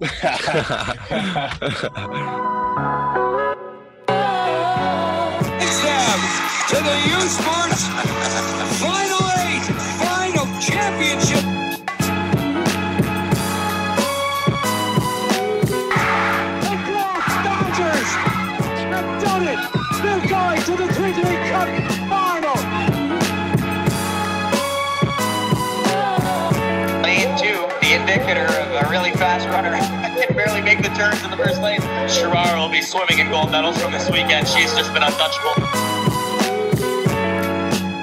Them to the U Sports Final Eight, Final Championship. The a really fast runner. can barely make the turns in the first lane. Sherrar will be swimming in gold medals from this weekend. She's just been untouchable.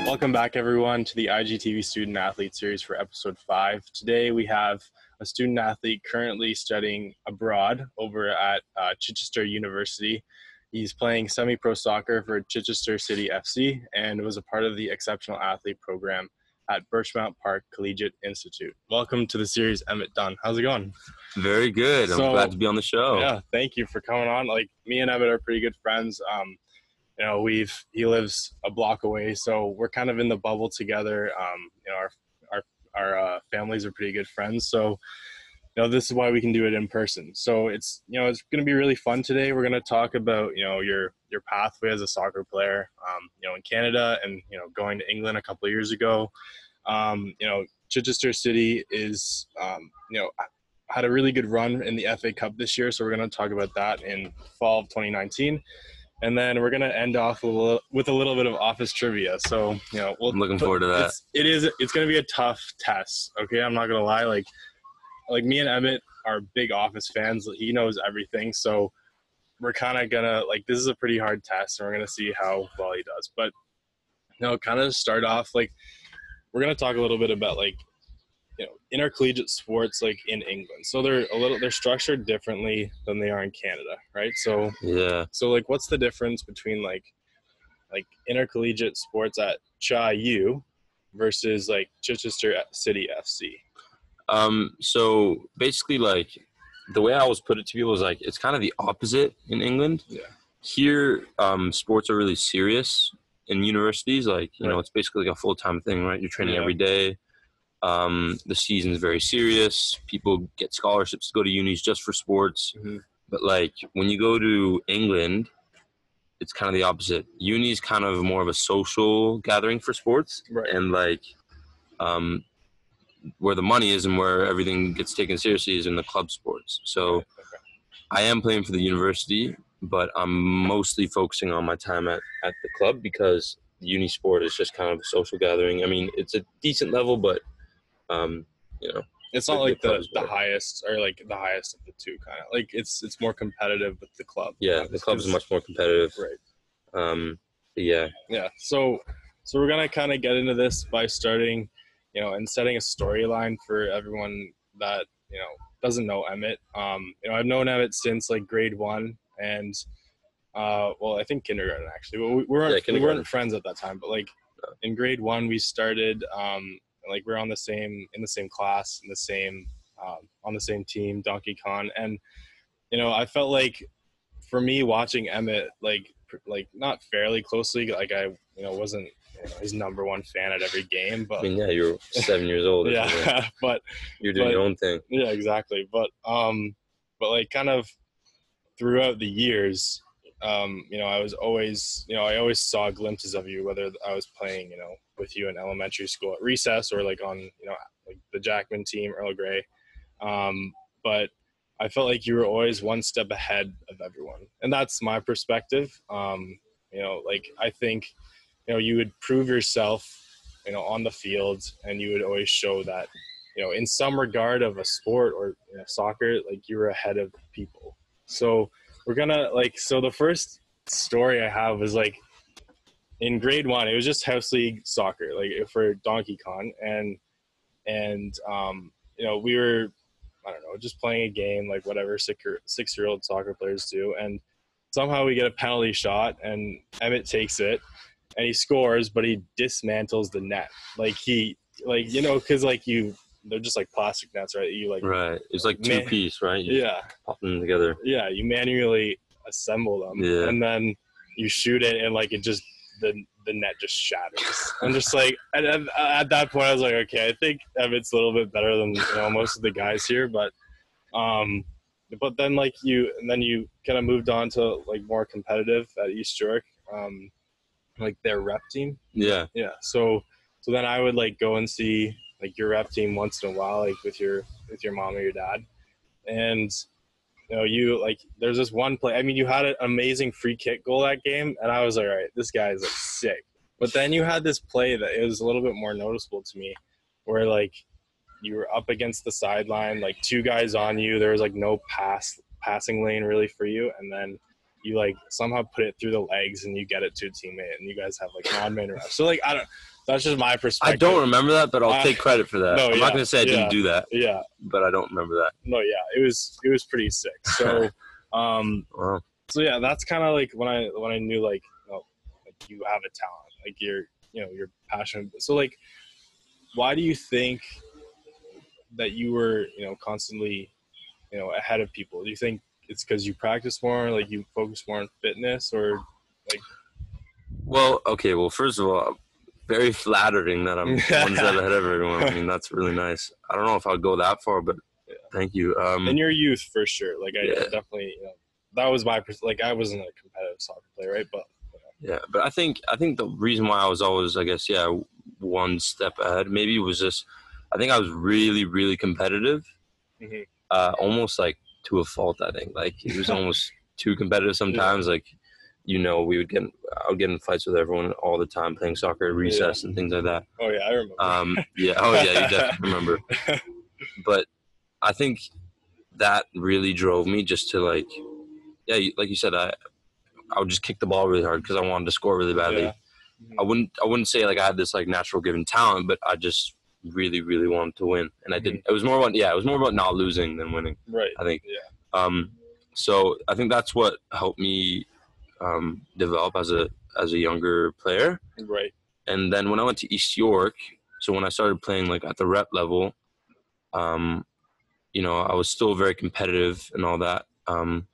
Welcome back, everyone, to the IGTV Student Athlete Series for episode five. Today we have a student athlete currently studying abroad over at uh, Chichester University. He's playing semi pro soccer for Chichester City FC and was a part of the Exceptional Athlete Program at Birchmount Park Collegiate Institute. Welcome to the series, Emmett Dunn. How's it going? Very good. I'm glad to be on the show. Yeah, thank you for coming on. Like me and Emmett are pretty good friends. Um, you know, we've he lives a block away, so we're kind of in the bubble together. Um, you know, our our our uh, families are pretty good friends, so you know this is why we can do it in person. So it's you know it's going to be really fun today. We're going to talk about you know your your pathway as a soccer player. Um, you know, in Canada and you know going to England a couple of years ago. Um, you know, Chichester City is um, you know had a really good run in the FA Cup this year, so we're going to talk about that in fall of 2019. And then we're going to end off with a, little, with a little bit of office trivia. So, you know, we'll I'm looking forward to that. It's, it is it's going to be a tough test, okay? I'm not going to lie like like me and Emmett are big office fans. He knows everything, so we're kind of going to like this is a pretty hard test and we're going to see how well he does. But you know, kind of start off like we're going to talk a little bit about like you know intercollegiate sports like in England. So they're a little they're structured differently than they are in Canada, right? So Yeah. so like what's the difference between like like intercollegiate sports at Cha U versus like Chichester City FC? Um, so basically, like the way I always put it to people is like it's kind of the opposite in England. Yeah. Here, um, sports are really serious in universities. Like you know, it's basically like a full time thing, right? You're training Yeah. every day. Um, the season's very serious. People get scholarships to go to unis just for sports. Mhm. But like when you go to England, it's kind of the opposite. Uni is kind of more of a social gathering for sports, Right. and like um, where the money is and where everything gets taken seriously is in the club sports. So I am playing for the university, but I'm mostly focusing on my time at, at the club because uni sport is just kind of a social gathering. I mean, it's a decent level, but um, you know, It's not Like the the, the highest or like the highest of the two kind of like it's it's more competitive with the club. yeah, the club is much more competitive. right. Um, yeah, Yeah. So so we're gonna kind of get into this by starting, you know, and setting a storyline for everyone that you know doesn't know Emmett. Um, you know, I've known Emmett since like grade one, and uh, well, I think kindergarten actually. We, we weren't Yeah, we weren't friends at that time, but like in grade one, we started um, like we're on the same in the same class in the same um, on the same team, Donkey Kong, and you know, I felt like for me watching Emmett like like not fairly closely, like I you know wasn't know, his number one fan at every game, I but mean, yeah, you're seven years old. yeah, but you're doing but- your own thing. yeah, exactly. But um, but like kind of throughout the years, um, you know, I was always, you know, I always saw glimpses of you, whether I was playing, you know, with you in elementary school at recess or like on, you know, like the Jackman team, Earl Grey. Um, but I felt like you were always one step ahead of everyone, and that's my perspective. Um, you know, like I think, you know, you would prove yourself, you know, on the field, and you would always show that you know, in some regard of a sport or you know, soccer, like you were ahead of people. So we're gonna like so the first story I have is like in grade one, it was just house league soccer, like for Donkey Kong, and and um, you know we were I don't know just playing a game like whatever six six year old soccer players do, and somehow we get a penalty shot, and Emmett takes it, and he scores, but he dismantles the net, like he like you know because like you they're just like plastic nets, right? You like Right. It's like two Man- piece, right? You yeah pop them together. yeah you manually assemble them Yeah. and then you shoot it and like it just the the net just shatters i'm just like at, at, at that point i was like okay i think emmett's a little bit better than you know most of the guys here but um but then like you and then you kind of moved on to like more competitive at East York, um, like their rep team. Yeah. Yeah. So so then I would like go and see like your rep team once in a while, like with your with your mom or your dad, and you know you like there's this one play. I mean, you had an amazing free kick goal that game, and I was like, all right, this guy is like sick. But then you had this play that it was a little bit more noticeable to me, where like you were up against the sideline, like two guys on you. There was like no pass passing lane really for you, and then you like somehow put it through the legs and you get it to a teammate, and you guys have like non-man refs. So like I don't. That's just my perspective. I don't remember that, but I'll Uh, take credit for that. no, I'm yeah, not gonna say I yeah. didn't do that, Yeah. but I don't remember that. No. Yeah. It was. It was pretty sick. So. um. Wow. So yeah, that's kind of like when I when I knew like know, like you have a talent, like you're you know you're passionate. So like, why do you think that you were you know constantly you know ahead of people? Do you think it's because you practice more, like you focus more on fitness, or like? Well, okay. Well, first of all, very flattering that I'm one step ahead of everyone. I mean, that's really nice. I don't know if I'll go that far, but Yeah. thank you. Um, in your youth for sure? Like I Yeah. definitely you know that was my like I wasn't a competitive soccer player, right? But Yeah, but I think I think the reason why I was always, I guess, yeah, one step ahead maybe was just I think I was really, really competitive, Mhm. uh, almost like to a fault. I think like he was almost too competitive sometimes. Like you know, we would get I would get in fights with everyone all the time playing soccer at recess and things like that. oh yeah, I remember. Um, yeah, oh yeah, you definitely remember. But I think that really drove me just to like, yeah, like you said, I I would just kick the ball really hard because I wanted to score really badly. Yeah. I wouldn't I wouldn't say like I had this like natural given talent, but I just really really wanted to win, and I didn't. It was more about yeah, it was more about not losing than winning. right. I think. Yeah. Um, so I think that's what helped me um, develop as a as a younger player. Right. And then when I went to East York, so when I started playing like at the rep level, um, you know, I was still very competitive and all that. Um,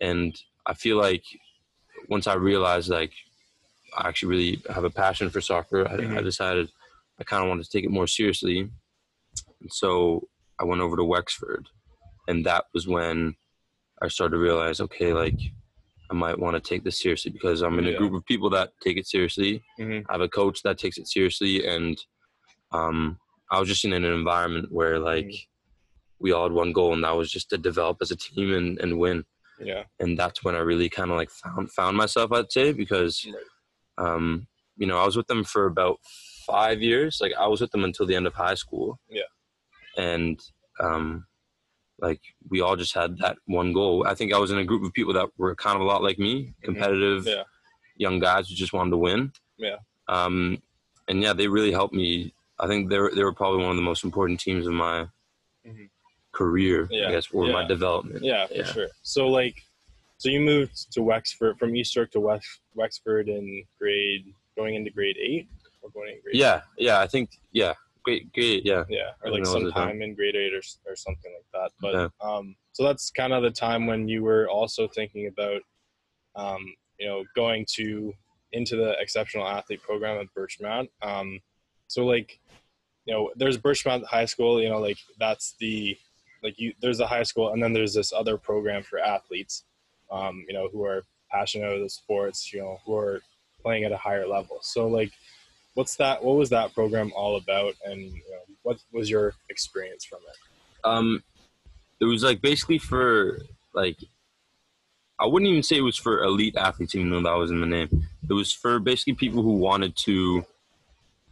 and I feel like once I realized like I actually really have a passion for soccer, I, I Mhm. decided I kind of wanted to take it more seriously. And so I went over to Wexford, and that was when I started to realize, okay, like I might want to take this seriously because I'm in a Yeah. group of people that take it seriously. Mhm. I have a coach that takes it seriously, and um, I was just in an environment where like Mhm. we all had one goal, and that was just to develop as a team and, and win. Yeah. And that's when I really kind of like found found myself, I'd say, because um, you know I was with them for about five years. Like I was with them until the end of high school. Yeah. And um, like we all just had that one goal. I think I was in a group of people that were kind of a lot like me, competitive, Mm-hmm. Yeah. young guys who just wanted to win. Yeah. Um, and yeah, they really helped me. I think they were they were probably one of the most important teams of my Mhm. career, Yeah, I guess, or my development. Yeah, for Yeah. sure. So like, so you moved to Wexford from East York to West Wexford in grade going into grade eight or going into grade Yeah, yeah, I think yeah, great, great, yeah. yeah or like think that was the time. sometime in grade eight or, or something like that but Yeah. um so that's kind of the time when you were also thinking about um you know going to into the exceptional athlete program at birchmount um so like you know there's birchmount high school you know like that's the like you there's a high school and then there's this other program for athletes um you know who are passionate about the sports you know who are playing at a higher level so like what's that what was that program all about and you know, what was your experience from it Um, it was like basically for like, I wouldn't even say it was for elite athletes, even though that was in the name. It was for basically people who wanted to,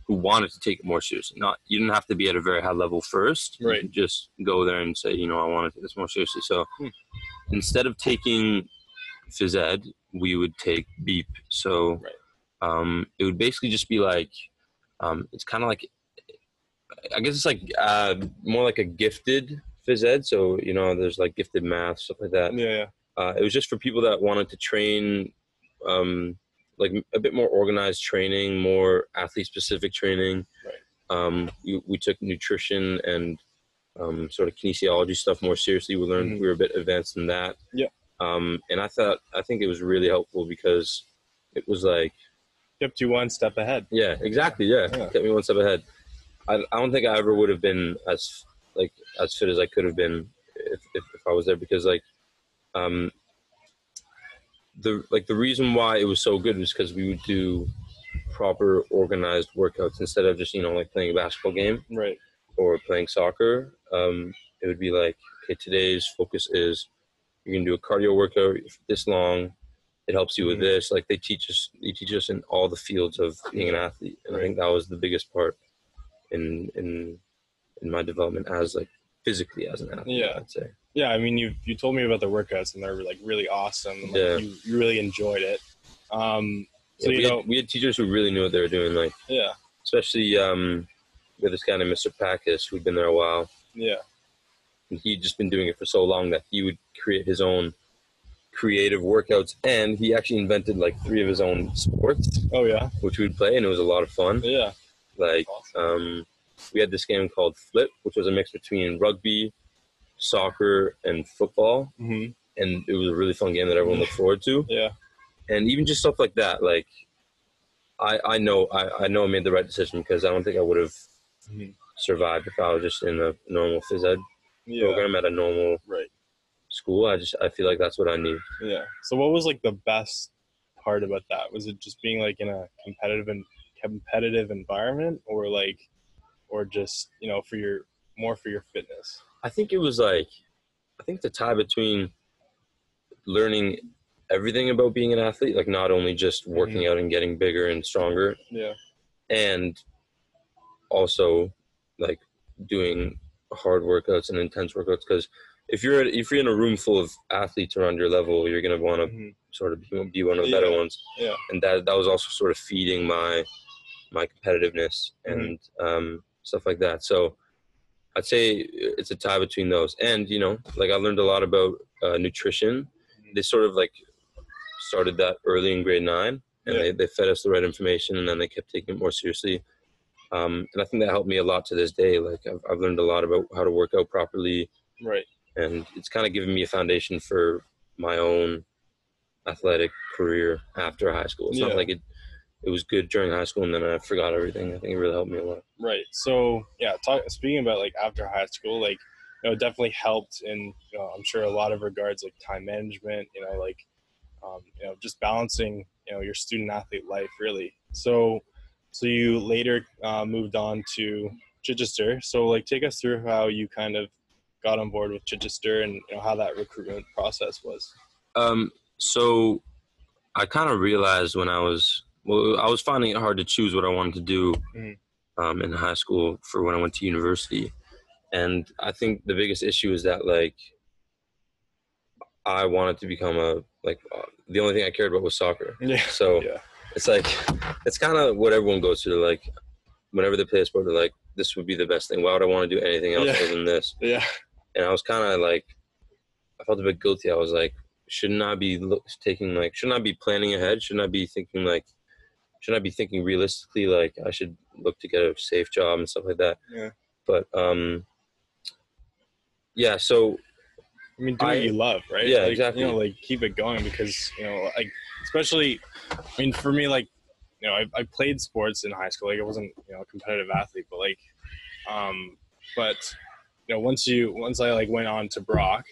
who wanted to take it more seriously. Not you didn't have to be at a very high level first. Right. could just go there and say, you know, I want to take this more seriously. So Hmm. instead of taking phys ed, we would take beep. So Right. Um, it would basically just be like, um, it's kind of like I guess it's like uh, more like a gifted phys ed. So you know, there's like gifted math stuff like that. yeah yeah Uh, it was just for people that wanted to train, um, like a bit more organized training, more athlete specific training. Right. Um, we, we took nutrition and um, sort of kinesiology stuff more seriously. We learned Mhm. we were a bit advanced in that. Yeah. Um, and I thought I think it was really helpful because it was like kept you one step ahead yeah, exactly. Yeah, Yeah. kept me one step ahead. I, I don't think I ever would have been as like as fit as I could have been if, if, if I was there because like, um, the like the reason why it was so good was because we would do proper organized workouts instead of just you know like playing a basketball game Right. or playing soccer. Um, it would be like, okay, today's focus is you're gonna do a cardio workout this long. It helps you with Mhm. this. Like they teach us, they teach us in all the fields of being an athlete, and I think that was the biggest part in in in my development as like physically as an athlete. Yeah. I'd say. Yeah, I mean, you you told me about the workouts and they're like really awesome. Like, Yeah. you, you really enjoyed it. Um, so Yeah, you we, know, had, we had teachers who really knew what they were doing. Like yeah, especially um, had this guy named Mr. Packus who'd been there a while. yeah, and he'd just been doing it for so long that he would create his own creative workouts and he actually invented like three of his own sports. Oh yeah, which we'd play and it was a lot of fun. Yeah, like awesome. um, we had this game called flip which was a mix between rugby soccer and football. Hmm and it was a really fun game that everyone looked forward to. Yeah, and even just stuff like that like i i know i, I know i made the right decision because i don't think i would have Mhm. survived if i was just in a normal phys ed yeah, program at a normal right, school i just i feel like that's what i need yeah. So what was like the best part about that? Was it just being like in a competitive and competitive environment, or like, or just you know for your more for your fitness? I think it was like, I think the tie between learning everything about being an athlete, like not only just mm-hmm. working out and getting bigger and stronger, Yeah, and also like doing hard workouts and intense workouts. Because if you're if you're in a room full of athletes around your level, you're gonna want to Mhm. sort of be, be one of the better Yeah. ones. Yeah. And that that was also sort of feeding my my competitiveness and um, stuff like that. So I'd say it's a tie between those. And you know, like I learned a lot about uh, nutrition. They sort of like started that early in grade nine, and Yeah. they, they fed us the right information, and then they kept taking it more seriously. Um, and I think that helped me a lot to this day. Like I've, I've learned a lot about how to work out properly, right. And it's kind of given me a foundation for my own athletic career after high school. It's Yeah. not like it it was good during high school and then I forgot everything. I think it really helped me a lot. Right. So yeah, talk, speaking about like after high school, like you know, it definitely helped in you know, I'm sure a lot of regards like time management, you know, like um, you know, just balancing, you know, your student athlete life really. So so you later uh, moved on to Chichester. So like take us through how you kind of got on board with Chichester and you know how that recruitment process was. Um, so I kind of realized when I was well, I was finding it hard to choose what I wanted to do Mhm. um, in high school for when I went to university, and I think the biggest issue is that like I wanted to become a like uh, the only thing I cared about was soccer. Yeah. So Yeah. it's like it's kind of what everyone goes through. Like whenever they play a sport, they're like, "This would be the best thing. Why would I want to do anything else Yeah. other than this?" Yeah. And I was kind of like, I felt a bit guilty. I was like, shouldn't I be taking like, shouldn't I be planning ahead? Shouldn't I be thinking like, shouldn't I be thinking realistically? Like, I should look to get a safe job and stuff like that. Yeah. But um, yeah. So I mean, do I- what you love, right? Yeah, like, exactly. You know, like keep it going because you know, like especially, I mean, for me, like you know, I, I played sports in high school. Like I wasn't, you know, a competitive athlete, but like, um, but you know, once you once I like went on to Brock,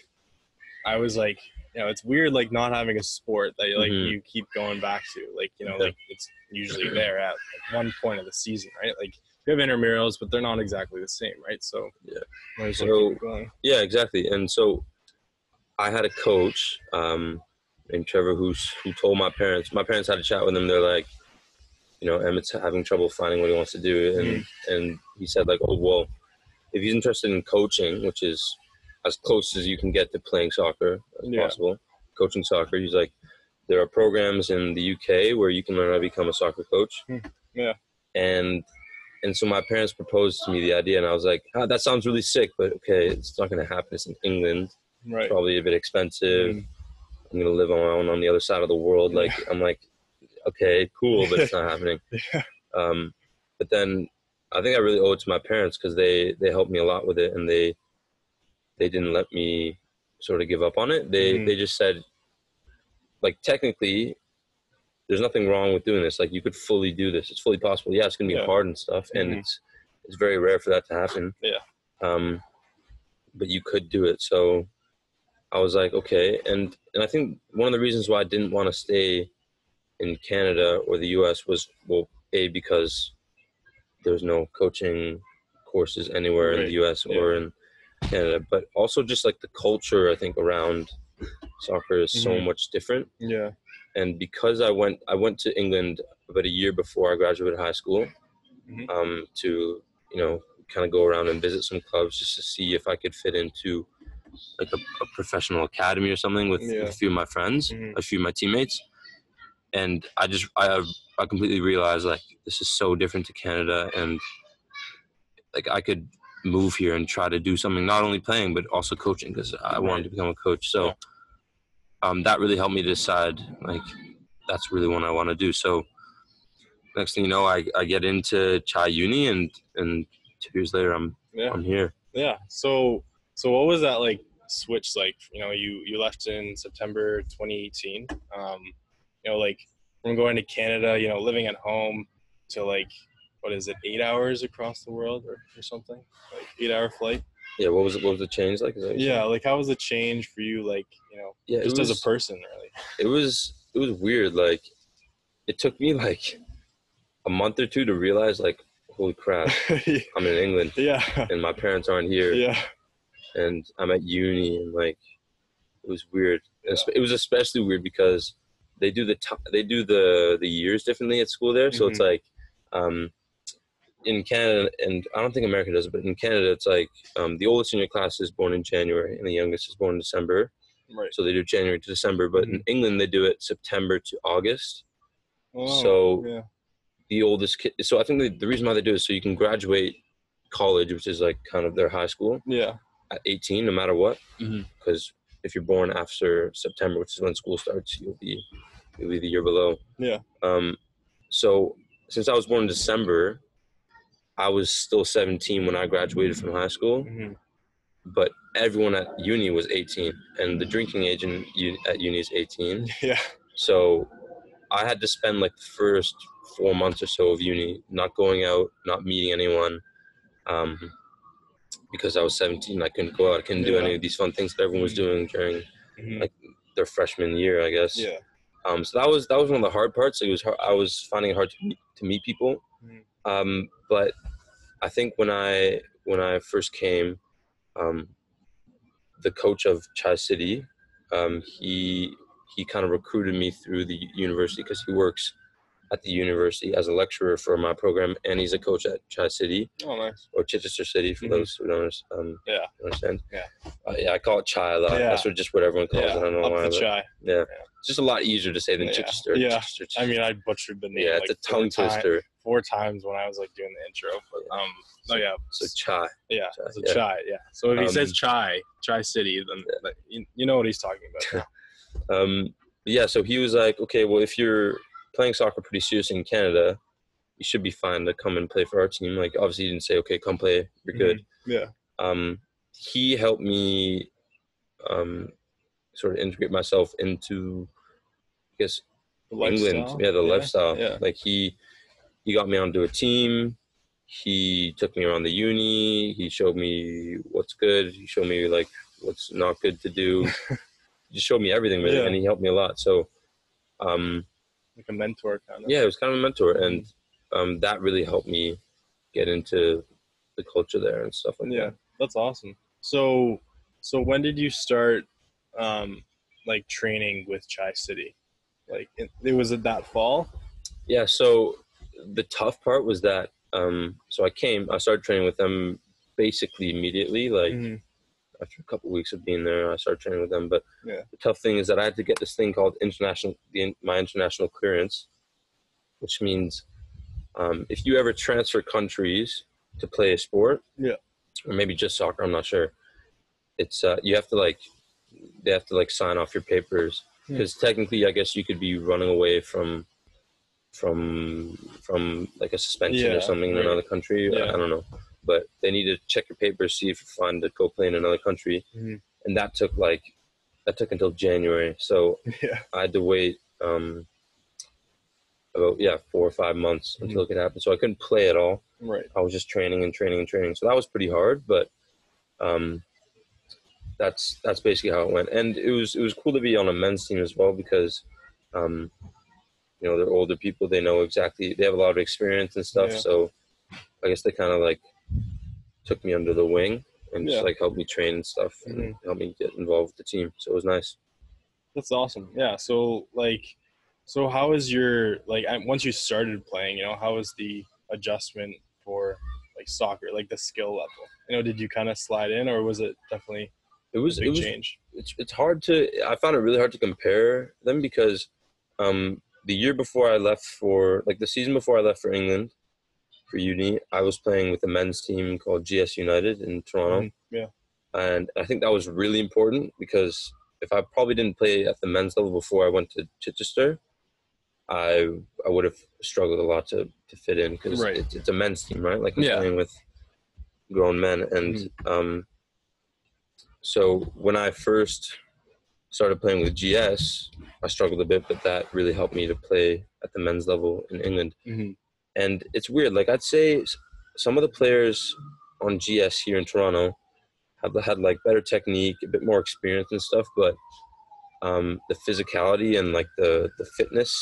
I was like, you know, it's weird like not having a sport that like Mhm. you keep going back to. Like you know, like it's usually there at like, one point of the season, right? Like you have intramurals, but they're not exactly the same, right? So Yeah. might as well So- yeah, exactly. And so I had a coach um, named Trevor who who told my parents. My parents had a chat with him. They're like, you know, Emmett's having trouble finding what he wants to do, and and he said like, oh well, if he's interested in coaching, which is as close as you can get to playing soccer as Yeah. possible, coaching soccer. He's like, there are programs in the UK where you can learn how to become a soccer coach. Hmm. Yeah. And and so my parents proposed to me the idea, and I was like, ah, that sounds really sick, but okay, it's not going to happen. It's in England, Right. probably a bit expensive. Mm. I'm going to live on my own on the other side of the world. Like I'm like, okay, cool, but it's not happening. Yeah. Um, but then I think I really owe it to my parents because they they helped me a lot with it, and they they didn't let me sort of give up on it. They Mhm. they just said, like technically, there's nothing wrong with doing this. Like you could fully do this. It's fully possible. Yeah, it's gonna be Yeah. hard and stuff, and Mhm. it's it's very rare for that to happen. Yeah. Um, but you could do it. So I was like, okay, and and I think one of the reasons why I didn't want to stay in Canada or the U.S. was well, a because there was no coaching courses anywhere in the U.S. or in Canada, but also just like the culture I think around soccer is so Mhm. much different. Yeah. And because I went, I went to England about a year before I graduated high school, Mhm. um, to you know kind of go around and visit some clubs just to see if I could fit into like a, a professional academy or something with, Yeah. with a few of my friends, Mhm. a few of my teammates, and I just I I completely realized like this is so different to Canada and like I could move here and try to do something not only playing but also coaching because I wanted to become a coach. So um, that really helped me decide like that's really what I want to do. So next thing you know, I, I get into Chai Uni and and two years later I'm Yeah. I'm here. Yeah. So so what was that like switch like? You know, you you left in September 2018. Um, you know, like from going to Canada, you know, living at home to like what is it, eight hours across the world or, or something? Like eight hour flight. Yeah, what was it? What was the change like? Is that what you Yeah, like how was the change for you, like, you know, yeah. Just was, as a person really? it was it was weird. Like it took me like a month or two to realize like holy crap, I'm in England yeah. and my parents aren't here Yeah. and I'm at uni and like it was weird. Espe- It was especially weird because they do the t- they do the the years differently at school there. So it's Mhm. like um, in Canada and I don't think America does it, but in Canada it's like um, the oldest in your class is born in January and the youngest is born in December. Right. So they do January to December, but in England they do it September to August. Oh, so- yeah. The oldest kid. So I think the, the reason why they do it is so you can graduate college, which is like kind of their high school, Yeah. at 18, no matter what. Because if you're born after September, which is when school starts, you'll be you'll be the year below. Yeah. Um, so since I was born in December, I was still 17 when I graduated from high school, Mhm. but everyone at uni was 18, and the drinking age in, at uni is 18. Yeah. So I had to spend like the first four months or so of uni not going out, not meeting anyone, um, because I was 17. I couldn't go out. I couldn't do Yeah. any of these fun things that everyone was doing during Mhm. Like, their freshman year, I guess. Yeah. Um, so that was that was one of the hard parts. It was hard, I was finding it hard to meet, to meet people. Mhm. Um, but I think when I when I first came, um, the coach of Chai City, um, he he kind of recruited me through the university because he works at the university as a lecturer for my program, and he's a coach at Chai City Oh, nice. or Chichester City for Mhm. those who don't um, Yeah. understand. Yeah. Uh, yeah, I call it Chai a lot. Yeah. That's what, just what everyone calls Yeah. it. I don't know Up why. chai. yeah. It's just a lot easier to say than Yeah. Chichester. Yeah. Chichester, I mean, I butchered the name. yeah, like, it's a tongue twister. Four times when I was like doing the intro, but um, oh yeah, So chai. yeah, chai, yeah. chai, yeah. So if he Um, says chai, chai city, then like, you, you know what he's talking about. Um, yeah, so he was like, okay, well, if you're playing soccer pretty seriously in Canada, you should be fine to come and play for our team. Like, obviously, he didn't say, okay, come play, you're good. yeah. Um, he helped me um, sort of integrate myself into, I guess, England. lifestyle. Yeah, the lifestyle. Yeah. Like he he got me onto a team. He took me around the uni. He showed me what's good. He showed me like what's not good to do. he just showed me everything really, Yeah. and he helped me a lot. So, um, Like a mentor kind of. yeah, it was kind of a mentor, and um, that really helped me get into the culture there and stuff like Yeah, that. that's awesome. So, so when did you start, um, like training with Chai City? Like it, it was it that fall? Yeah. So the tough part was that um, so I came, I started training with them basically immediately, like. Mhm. After a couple weeks of being there, I started training with them. But Yeah. the tough thing is that I had to get this thing called international, the, my international clearance, which means um, if you ever transfer countries to play a sport, Yeah. or maybe just soccer, I'm not sure. It's uh, you have to like they have to like sign off your papers Hmm. because technically, I guess you could be running away from from from like a suspension Yeah, or something in right. another country. I- I don't know but they need to check your papers, see if you're fine to go play in another country. Mhm. And that took like that took until January. So Yeah. I had to wait um, about yeah four or five months until it could happen. So I couldn't play at all. Right. I was just training and training and training. So that was pretty hard, but um, that's that's basically how it went. And it was it was cool to be on a men's team as well because, um, you know, they're older people. They know exactly. They have a lot of experience and stuff. Yeah. So, I guess they kind of like took me under the wing and Yeah. just like helped me train and stuff and Mhm. helped me get involved with the team. So it was nice. That's awesome. Yeah. So like, so how is your like once you started playing? You know, how was the adjustment for like soccer, like the skill level? You know, did you kind of slide in, or was it definitely It a was it big was change? it's it's hard to I found it really hard to compare them because um the year before I left for like the season before I left for England for uni, I was playing with a men's team called GS United in Toronto. Mhm, yeah. And I think that was really important because if I probably didn't play at the men's level before I went to Chichester, I I would have struggled a lot to, to fit in because Right. it's, it's a men's team, right? Like I'm Yeah. playing with grown men, and Mm-hmm. um, so when I first started playing with GS, I struggled a bit, but that really helped me to play at the men's level in England. hmm And it's weird. Like I'd say some of the players on GS here in Toronto have had like better technique, a bit more experience and stuff, but um, the physicality and like the the fitness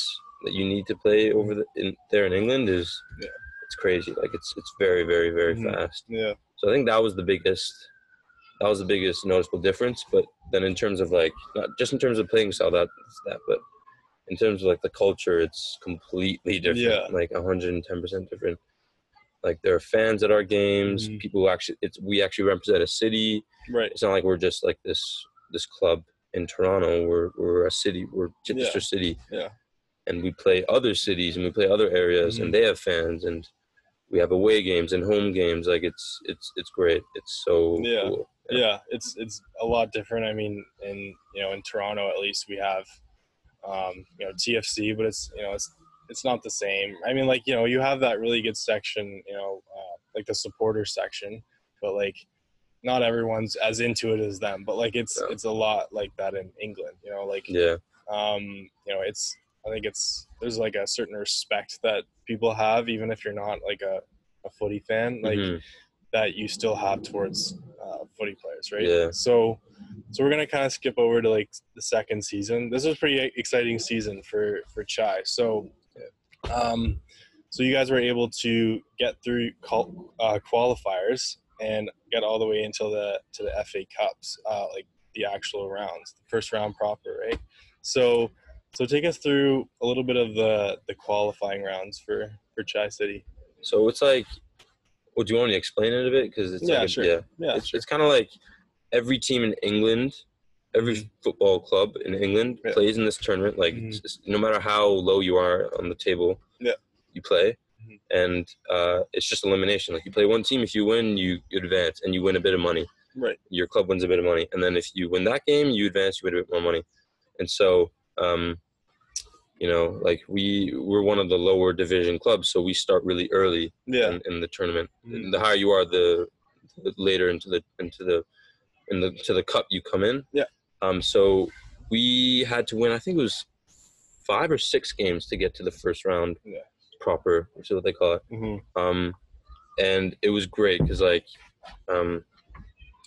that you need to play over the, in, there in England is Yeah. it's crazy. Like it's it's very very very Mhm. fast. Yeah. So I think that was the biggest that was the biggest noticeable difference. But then in terms of like not just in terms of playing style, that's that, but in terms of like the culture, it's completely different. Yeah. Like hundred and ten percent different. Like there are fans at our games. Mhm. People who actually it's we actually represent a city. Right. It's not like we're just like this this club in Toronto. We're we're a city. We're Chichester City. Yeah. And we play other cities and we play other areas Mhm. and they have fans and we have away games and home games. Like it's it's it's great. It's so Yeah. cool. yeah it's it's a lot different i mean in you know in toronto at least we have um you know tfc but it's you know it's it's not the same i mean like you know you have that really good section you know uh, like the supporter section but like not everyone's as into it as them but like it's Yeah. it's a lot like that in england you know like Yeah. um you know it's i think it's there's like a certain respect that people have even if you're not like a, a footy fan like Mhm. That you still have towards uh, footy players, right? Yeah. So, so we're gonna kind of skip over to like the second season. This was a pretty exciting season for for Chai. So, um, so you guys were able to get through qual- uh, qualifiers and get all the way until the to the FA Cups, uh, like the actual rounds, the first round proper, right? So, so take us through a little bit of the the qualifying rounds for for Chai City. So it's like, well, do you want me to explain it a bit? Because it's Yeah, like, a- sure. yeah, Yeah, it's, it's kind of like every team in England, every football club in England Mm-hmm. Yeah. plays in this tournament. Like Mhm. just- no matter how low you are on the table, Yeah. you play, Mhm. and uh, it's just elimination. Like you play one team, if you win, you, you advance, and you win a bit of money. right. Your club wins a bit of money, and then if you win that game, you advance, you win a bit more money, and so. Um, you know, like we we're one of the lower division clubs, so we start really early Yeah. in, in the tournament. Mhm. The higher you are, the, the later into the into the in the to the cup you come in. Yeah. Um. So we had to win. I think it was five or six games to get to the first round. Yeah. Proper, which is what they call it. hmm Um, and it was great because like, um,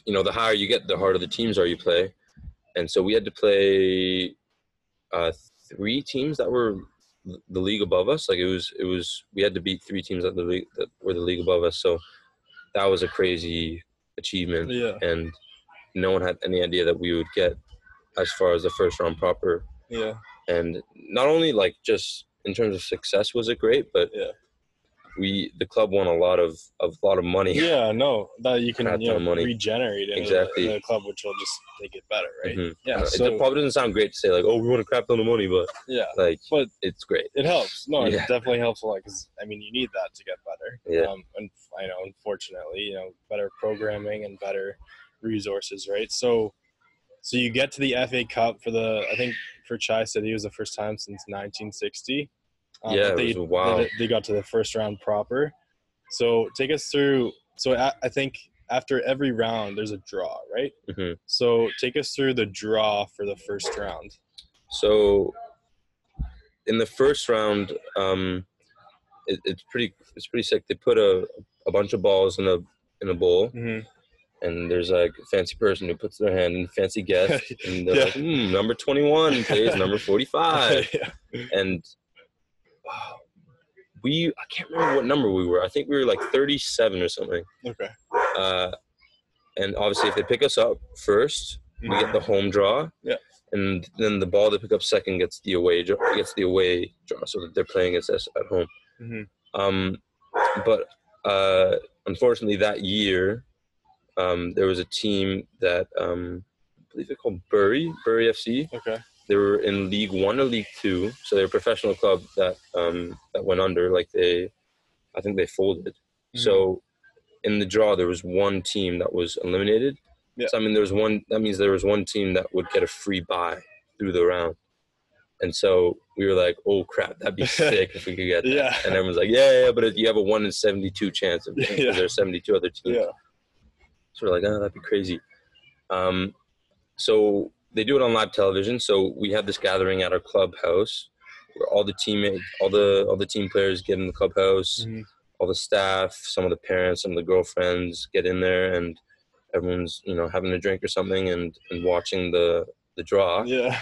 you know, the higher you get, the harder the teams are you play, and so we had to play uh, three teams that were the league above us. Like it was, it was we had to beat three teams that the league that were the league above us. So that was a crazy achievement, Yeah. and no one had any idea that we would get as far as the first round proper. Yeah. And not only like just in terms of success was it great, but Yeah. We the club won a lot of of a lot of money. Yeah, no, that you can you know, regenerate in, Exactly. in a club, which will just make it better, right? Mhm. Yeah, Uh, so it probably doesn't sound great to say like, oh, we want a crap ton of money, but yeah, like, But- it's great. it helps. No, it Yeah. definitely helps a lot because I mean, you need that to get better. Yeah. Um, and I know, unfortunately, you know, better programming and better resources, right? So, so you get to the FA Cup for the I think for Chai City it was the first time since 1960. Um, Yeah, they, was- wow. They got to the first round proper. So take us through. So I, I think after every round there's a draw, right? Mhm. So take us through the draw for the first round. So in the first round, um, it, it's pretty it's pretty sick. They put a a bunch of balls in a in a bowl, Mm-hmm. and there's like a fancy person who puts their hand in fancy guest, and they're Yeah. like, hmm, number 21 plays number 45, yeah. and wow, we I can't remember what number we were. I think we were like 37 or something. Okay. Uh, and obviously, if they pick us up first, we get the home draw. Yeah. And then the ball they pick up second gets the away draw, gets the away draw, so that they're playing against us at home. Mhm. Um, but uh, unfortunately, that year um, there was a team that um, I believe they're called Bury Bury FC. Okay. They were in League One or League Two, so they're a professional club that um, that went under. Like they, I think they folded. Mm-hmm. So in the draw, there was one team that was eliminated. Yeah. So I mean, there was one. That means there was one team that would get a free bye through the round. And so we were like, "Oh crap, that'd be sick if we could get that." Yeah. And everyone's like, "Yeah, yeah, but you have a one in seventy-two chance of because Yeah. there's seventy-two other teams." Yeah. So we're like, "Oh, that'd be crazy." Um, so they do it on live television. So we have this gathering at our clubhouse where all the teammates, all the all the team players get in the clubhouse Mhm. all the staff, some of the parents, some of the girlfriends get in there, and everyone's you know having a drink or something and, and watching the the draw, Yeah.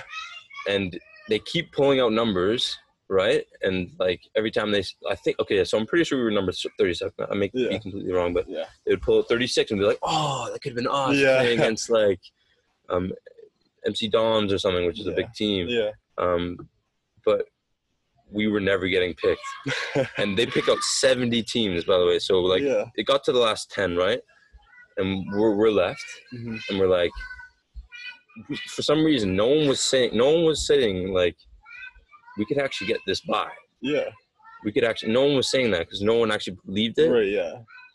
and they keep pulling out numbers, right? And like every time they, I think okay, so I'm pretty sure we were number thirty seven. I may Yeah. be completely wrong, but Yeah. they would pull thirty six and be like, oh, that could have been us Yeah. playing against like um, MK Dons or something, which is a big team. Yeah. Um, but we were never getting picked, and they pick out seventy teams, by the way. So like yeah. it got to the last 10 right and we're, we're left Mhm. and we're like for some reason no one was saying no one was saying like we could actually get this bye Yeah. we could actually no one was saying that because no one actually believed it Right. Yeah.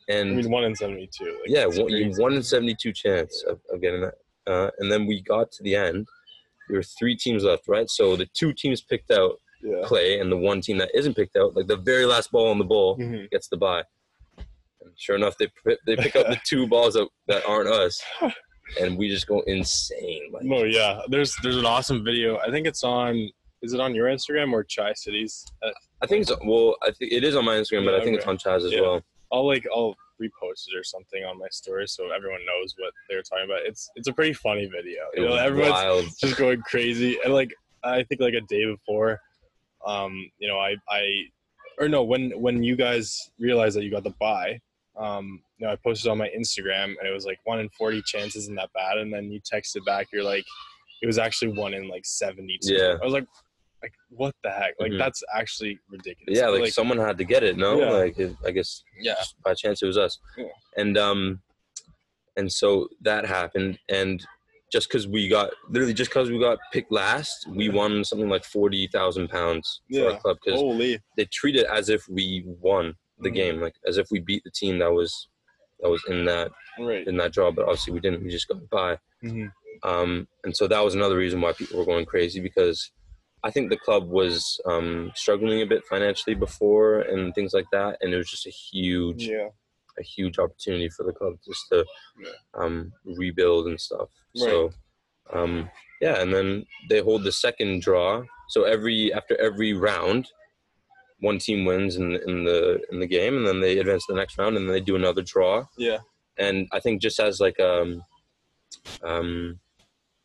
I and mean, one in seventy-two. Like, yeah one, one in 72 chance of, of getting that uh, and then we got to the end there were three teams left right so the two teams picked out Yeah. play and the one team that isn't picked out like the very last ball on the ball Mhm. gets the bye. And sure enough, they they pick up the two balls that, that aren't us, and we just go insane. Like, No, yeah. There's there's an awesome video. I think it's on. Is it on your Instagram or Chai Cities? Uh, I think so. Well, I think it is on my Instagram, but I Yeah, think it's on Chaz as Yeah. well. I'll like I'll repost it or something on my story so everyone knows what they were talking about. It's it's a pretty funny video. It You know, everyone's wild. just going crazy. And like I think like a day before, um, you know, I I or no, when when you guys realized that you got the bye, um, you know, I posted on my Instagram and it was like one in forty chances isn't that bad. And then you texted back, you're like, it was actually one in like seventy two. Yeah. I was like, like what the heck? Like Mhm. that's actually ridiculous. Yeah, like, someone had to get it. No, Yeah. like it, I guess yeah. by chance it was us. Yeah. And um, and so that happened, and just because we got literally just because we got picked last, we won something like forty thousand pounds for Yeah. our club because they treat it as if we won the Mhm. game, like as if we beat the team that was that was in that Right. in that draw. But obviously we didn't. We just got by. hmm Um, and so that was another reason why people were going crazy because I think the club was um, struggling a bit financially before and things like that, and it was just a huge, Yeah. a huge opportunity for the club just to Yeah. um, rebuild and stuff. So, um, yeah, and then they hold the second draw. So every after every round, one team wins in, in the in the game, and then they advance to the next round, and then they do another draw Yeah. and I think just as like um, um,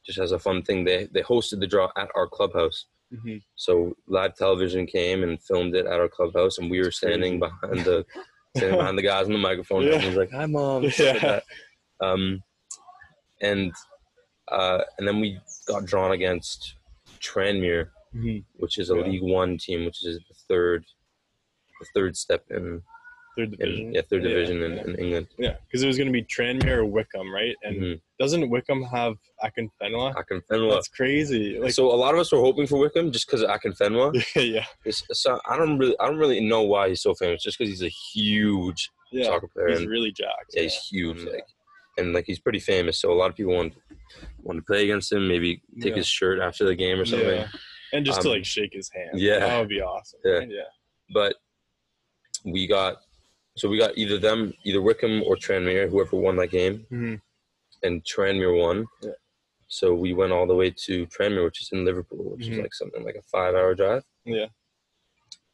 just as a fun thing, they they hosted the draw at our clubhouse. Hmm So live television came and filmed it at our clubhouse, and we were standing behind the standing behind the guys on the microphone. Yeah. And was like, "Hi, mom." Yeah. Um, and uh, and then we got drawn against Tranmere, hmm which is a Yeah. League One team, which is the third the third step in, Third division. in yeah, third Yeah, division in, yeah. in England. Yeah, because it was going to be Tranmere or Wycombe, right? And Mhm. doesn't Wycombe have Akinfenwa? Akinfenwa. That's crazy. Like, so a lot of us were hoping for Wycombe just because of Akinfenwa. yeah, It's, so I don't really, I don't really know why he's so famous. Just because he's a huge yeah, soccer player, he's and really jacked. yeah, he's huge, Yeah. like, and like he's pretty famous. So a lot of people want want to play against him. Maybe take Yeah. his shirt after the game or something. Yeah. And just to Um, like shake his hand. yeah. that would be awesome. Yeah. right? yeah. But we got, so we got either them, either Wycombe or Tranmere, whoever won that game, Mhm. and Tranmere won. Yeah. So we went all the way to Tranmere, which is in Liverpool, which is Mhm. like something like a five-hour drive. Yeah.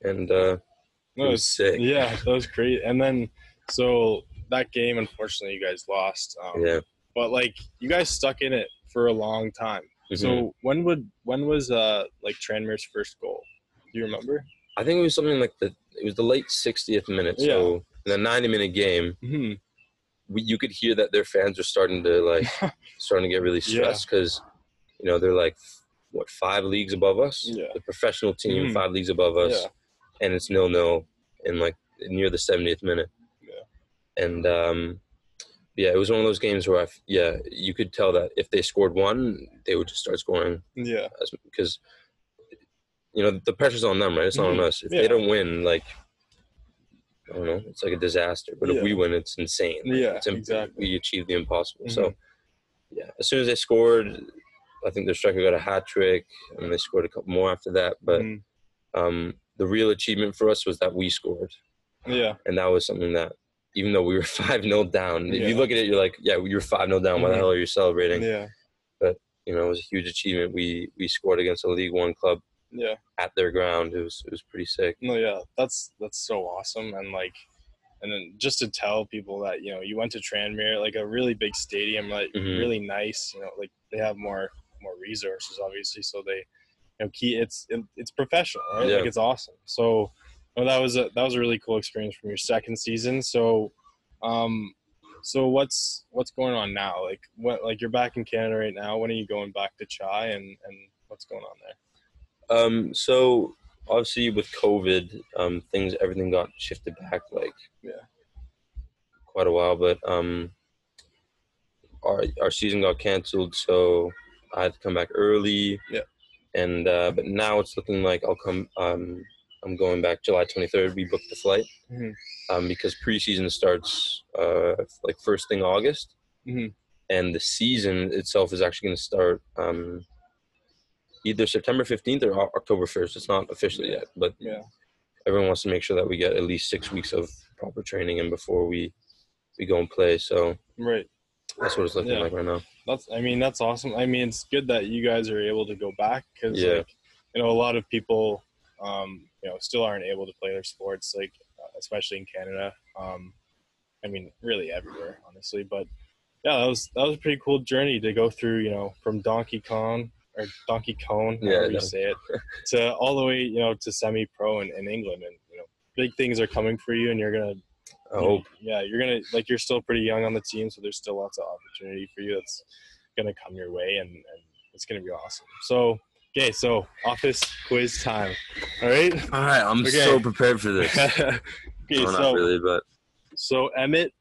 And uh, No, it was sick. Yeah, that was great. And then, so that game, unfortunately, you guys lost. Um, Yeah. But like, you guys stuck in it for a long time. Mhm. So when would when was uh like Tranmere's first goal? Do you remember? I think it was something like the it was the late 60th minute. So in a 90 minute game, hmm we, you could hear that their fans are starting to like starting to get really stressed because you know they're like what five leagues above us, Yeah. the professional team Mhm. five leagues above us, Yeah. and it's nil nil in like near the 70th minute. Yeah. And um, yeah, it was one of those games where I yeah you could tell that if they scored one, they would just start scoring Yeah. because you know the pressure's on them, right? It's not on Mhm. us. If Yeah. they don't win, like I don't know, it's like a disaster. But Yeah. if we win, it's insane. Like, Yeah, it's im- exactly. We achieve the impossible. Mhm. So yeah, as soon as they scored, I think their striker got a hat trick, and they scored a couple more after that. But Mhm. um, the real achievement for us was that we scored, Yeah. and that was something that. Even though we were five 0 down, if Yeah. you look at it, you're like, "Yeah, you're five 0 down. Why the Mhm. hell are you celebrating?" Yeah. But you know, it was a huge achievement. We we scored against a League One club Yeah. at their ground. It was it was pretty sick. No, yeah, that's that's so awesome, and like, and then just to tell people that you know you went to Tranmere, like a really big stadium, like Mhm. really nice. You know, like they have more more resources, obviously, so they, you know, key it's it, it's professional, right? Yeah. Like it's awesome. So, well, that was a that was a really cool experience from your second season. So, um, so what's what's going on now? Like what like you're back in Canada right now. When are you going back to Chai, and and what's going on there? Um, so obviously with COVID, um, things everything got shifted back like Yeah. quite a while. But um, our our season got canceled, so I had to come back early. Yeah. And uh, but now it's looking like I'll come. Um, I'm going back July 23rd. We booked the flight Mhm. um, because preseason starts uh, like first thing August, Mhm. and the season itself is actually going to start um, either September 15th or October 1st. It's not official yet, but Yeah. everyone wants to make sure that we get at least six weeks of proper training and before we we go and play. So Right. that's what it's looking Yeah. like right now. That's I mean that's awesome. I mean it's good that you guys are able to go back because Yeah. like you know a lot of people um, you know still aren't able to play their sports like uh, especially in Canada. Um, I mean really everywhere honestly, but yeah that was that was a pretty cool journey to go through. You know from Donkey Kong or Donkey Kong, Yeah, however you say it, to all the way you know to semi pro in, in England and you know big things are coming for you and you're gonna I hope. yeah, you're gonna like you're still pretty young on the team, so there's still lots of opportunity for you that's gonna come your way, and, and it's gonna be awesome. So, okay, so office quiz time. All right. All right, I'm Okay. so prepared for this. okay, so not really, but so Emmett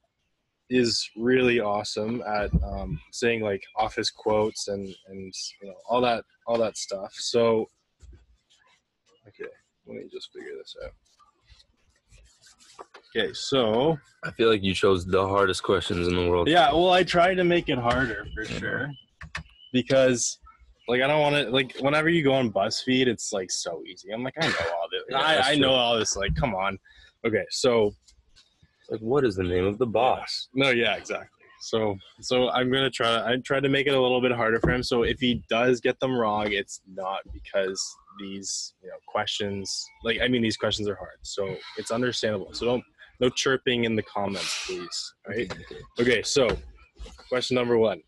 is really awesome at um, saying like office quotes and and you know all that all that stuff. So, okay, let me just figure this out. Okay, so I feel like you chose the hardest questions in the world. Yeah, well, I try to make it harder for sure because, like, I don't want to like whenever you go on BuzzFeed, it's like so easy. I'm like, I know all this. Yeah, I, I know all this. Like, come on. Okay, so Like, what is the name of the boss? no, yeah, exactly. So, so I'm gonna try. I try to make it a little bit harder for him. So if he does get them wrong, it's not because these you know questions. Like, I mean, these questions are hard, so it's understandable. So don't no chirping in the comments, please. All right. Okay, so question number one.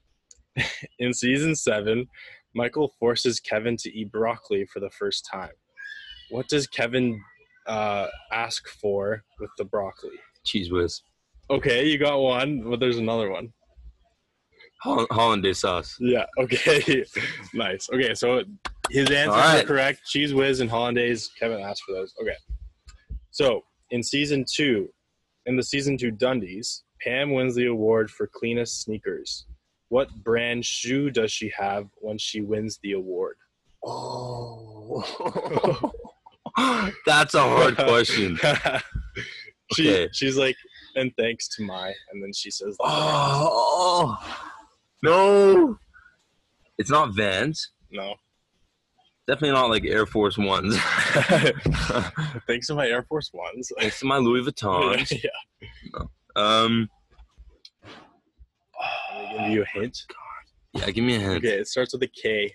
In season seven, Michael forces Kevin to eat broccoli for the first time. What does Kevin uh, ask for with the broccoli? Cheez Whiz. Okay, you got one, but there's another one. Holl- Hollandaise sauce. Yeah, okay. nice. Okay, so his answers right. are correct. Cheez Whiz and hollandaise. Kevin asked for those. Okay. So in season two, in the season two Dundies, Pam wins the award for cleanest sneakers. What brand shoe does she have when she wins the award? Oh. That's a hard question. she Okay. she's like, and thanks to my, and then she says, brand. Oh. No. It's not Vans. no. Definitely not like Air Force Ones. thanks to my Air Force Ones. Thanks to my Louis Vuittons. yeah. Um, Let me give you a hint. yeah, give me a hint. Okay, it starts with a K.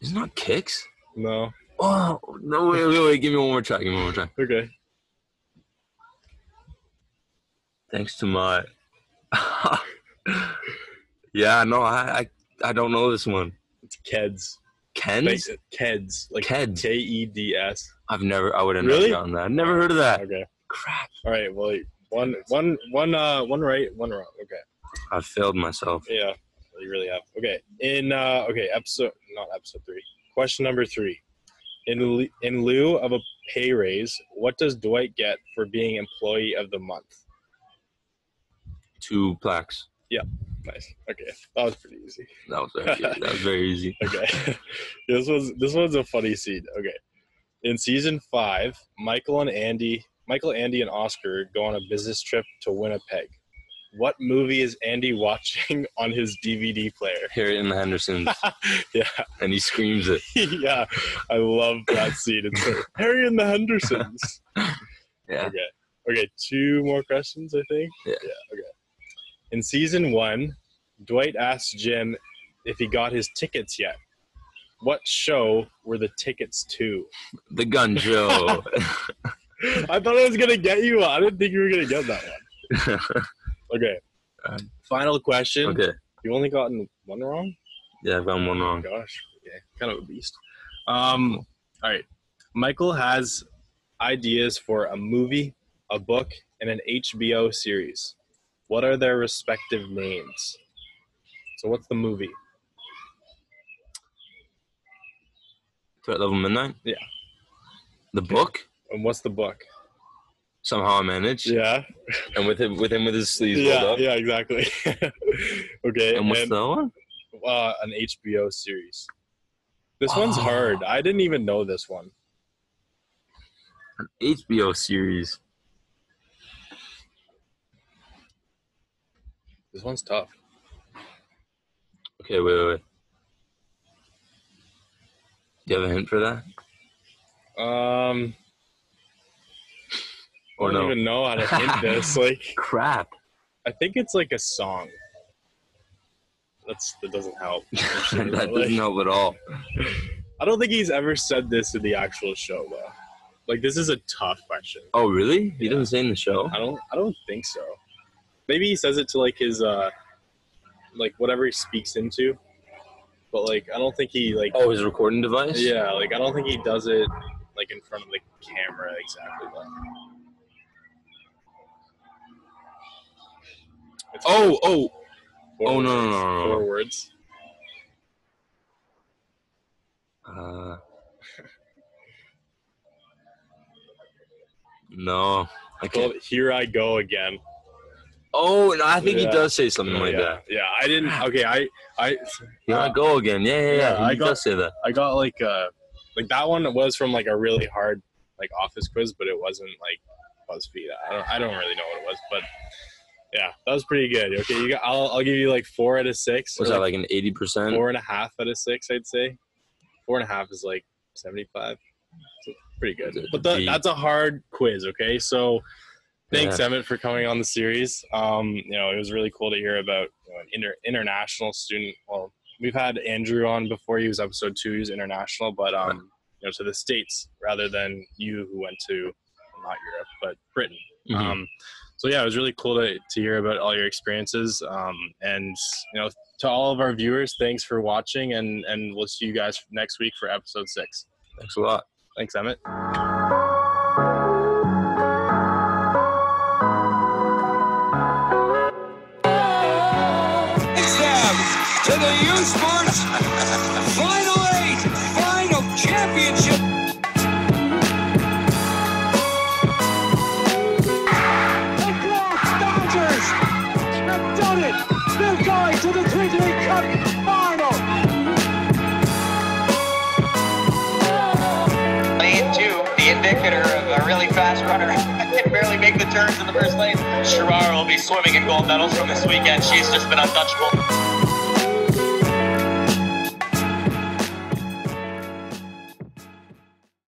It's not kicks. No. Oh no! Wait, wait, wait! Give me one more try. Give me one more try. Okay. Thanks to my. yeah, no, I, I I don't know this one. It's Keds. Kens? Like, Keds. Like Keds. K E D S. I've never. I would have Really? never gotten that. Never heard of that. Okay. Crap. All right. Well, one, one, one, uh, one right, one wrong. Okay. I failed myself. Yeah, you really have. Okay. In uh, okay, episode not episode three. Question number three. In in lieu of a pay raise, what does Dwight get for being employee of the month? Two plaques. Yeah, nice. Okay, that was pretty easy. That was very. That was very easy. Okay, this was this one's a funny scene. Okay, in season five, Michael and Andy, Michael, Andy, and Oscar go on a business trip to Winnipeg. What movie is Andy watching on his DVD player? Harriet and the Hendersons, yeah, and he screams it. yeah, I love that scene. It's like, Harry and the Hendersons. Yeah. Okay. Okay, two more questions, I think. Yeah. yeah. Okay. In season one, Dwight asked Jim if he got his tickets yet. What show were the tickets to? The gun show. I thought I was gonna get you. I didn't think you were gonna get that one. Okay. Um, Final question. okay. You only gotten one wrong. Yeah, I've gotten one wrong. gosh. Okay. Kind of a beast. Um. All right. Michael has ideas for a movie, a book, and an HBO series. What are their respective names? So what's the movie? Threat Level Midnight? Yeah. The book? And what's the book? Somehow I managed. Yeah. And with him with him with his sleeves Yeah. rolled up. Yeah. Exactly. okay. And what's the other one? uh, an HBO series? This one's Oh. hard. I didn't even know this one. An HBO series. This one's tough. Okay, wait, wait, wait. Do you have a hint for that? Um. I don't no? even know how to hint this. Like, Crap. I think it's like a song. That's that doesn't help. that Like, doesn't help at all. I don't think he's ever said this in the actual show though. Like this is a tough question. Oh, really? He Yeah. doesn't say in the show? I don't I don't think so. Maybe he says it to like his uh like whatever he speaks into. But like I don't think he like Oh, his recording device? yeah, like I don't think he does it like in front of the camera exactly. But Oh, oh. four oh, no, no, no, no, no. Four words. Uh, no. I can't. Here I Go Again. Oh, no, I think he does say something like yeah, that. Yeah, I didn't. Okay, I, I, Here I go again. Yeah, yeah, yeah. Yeah, I he got- does say that. I got like uh, like that one was from like a really hard like office quiz, but it wasn't like BuzzFeed. I don't, I don't really know what it was, but yeah, that was pretty good. Okay, you got. I'll, I'll give you like four out of six. Was that like an 80%? four and a half out of six? I'd say four and a half is like seventy-five. So pretty good. But the, that's a hard quiz. Okay, so. Thanks, Yeah. Emmett, for coming on the series. Um, you know, it was really cool to hear about you know, an inter- international student. Well, we've had Andrew on before. He was episode two. He was international, but um, you know, to the states rather than you who went to not Europe but Britain. Mhm. Um, so yeah, it was really cool to, to hear about all your experiences. Um, and you know, to all of our viewers, thanks for watching, and and we'll see you guys next week for episode six. Thanks a lot. Thanks, Emmett. To the U a really fast runner. can barely make the turns in the first lane. Sherrar will be swimming in gold medals from this weekend. She's just been untouchable.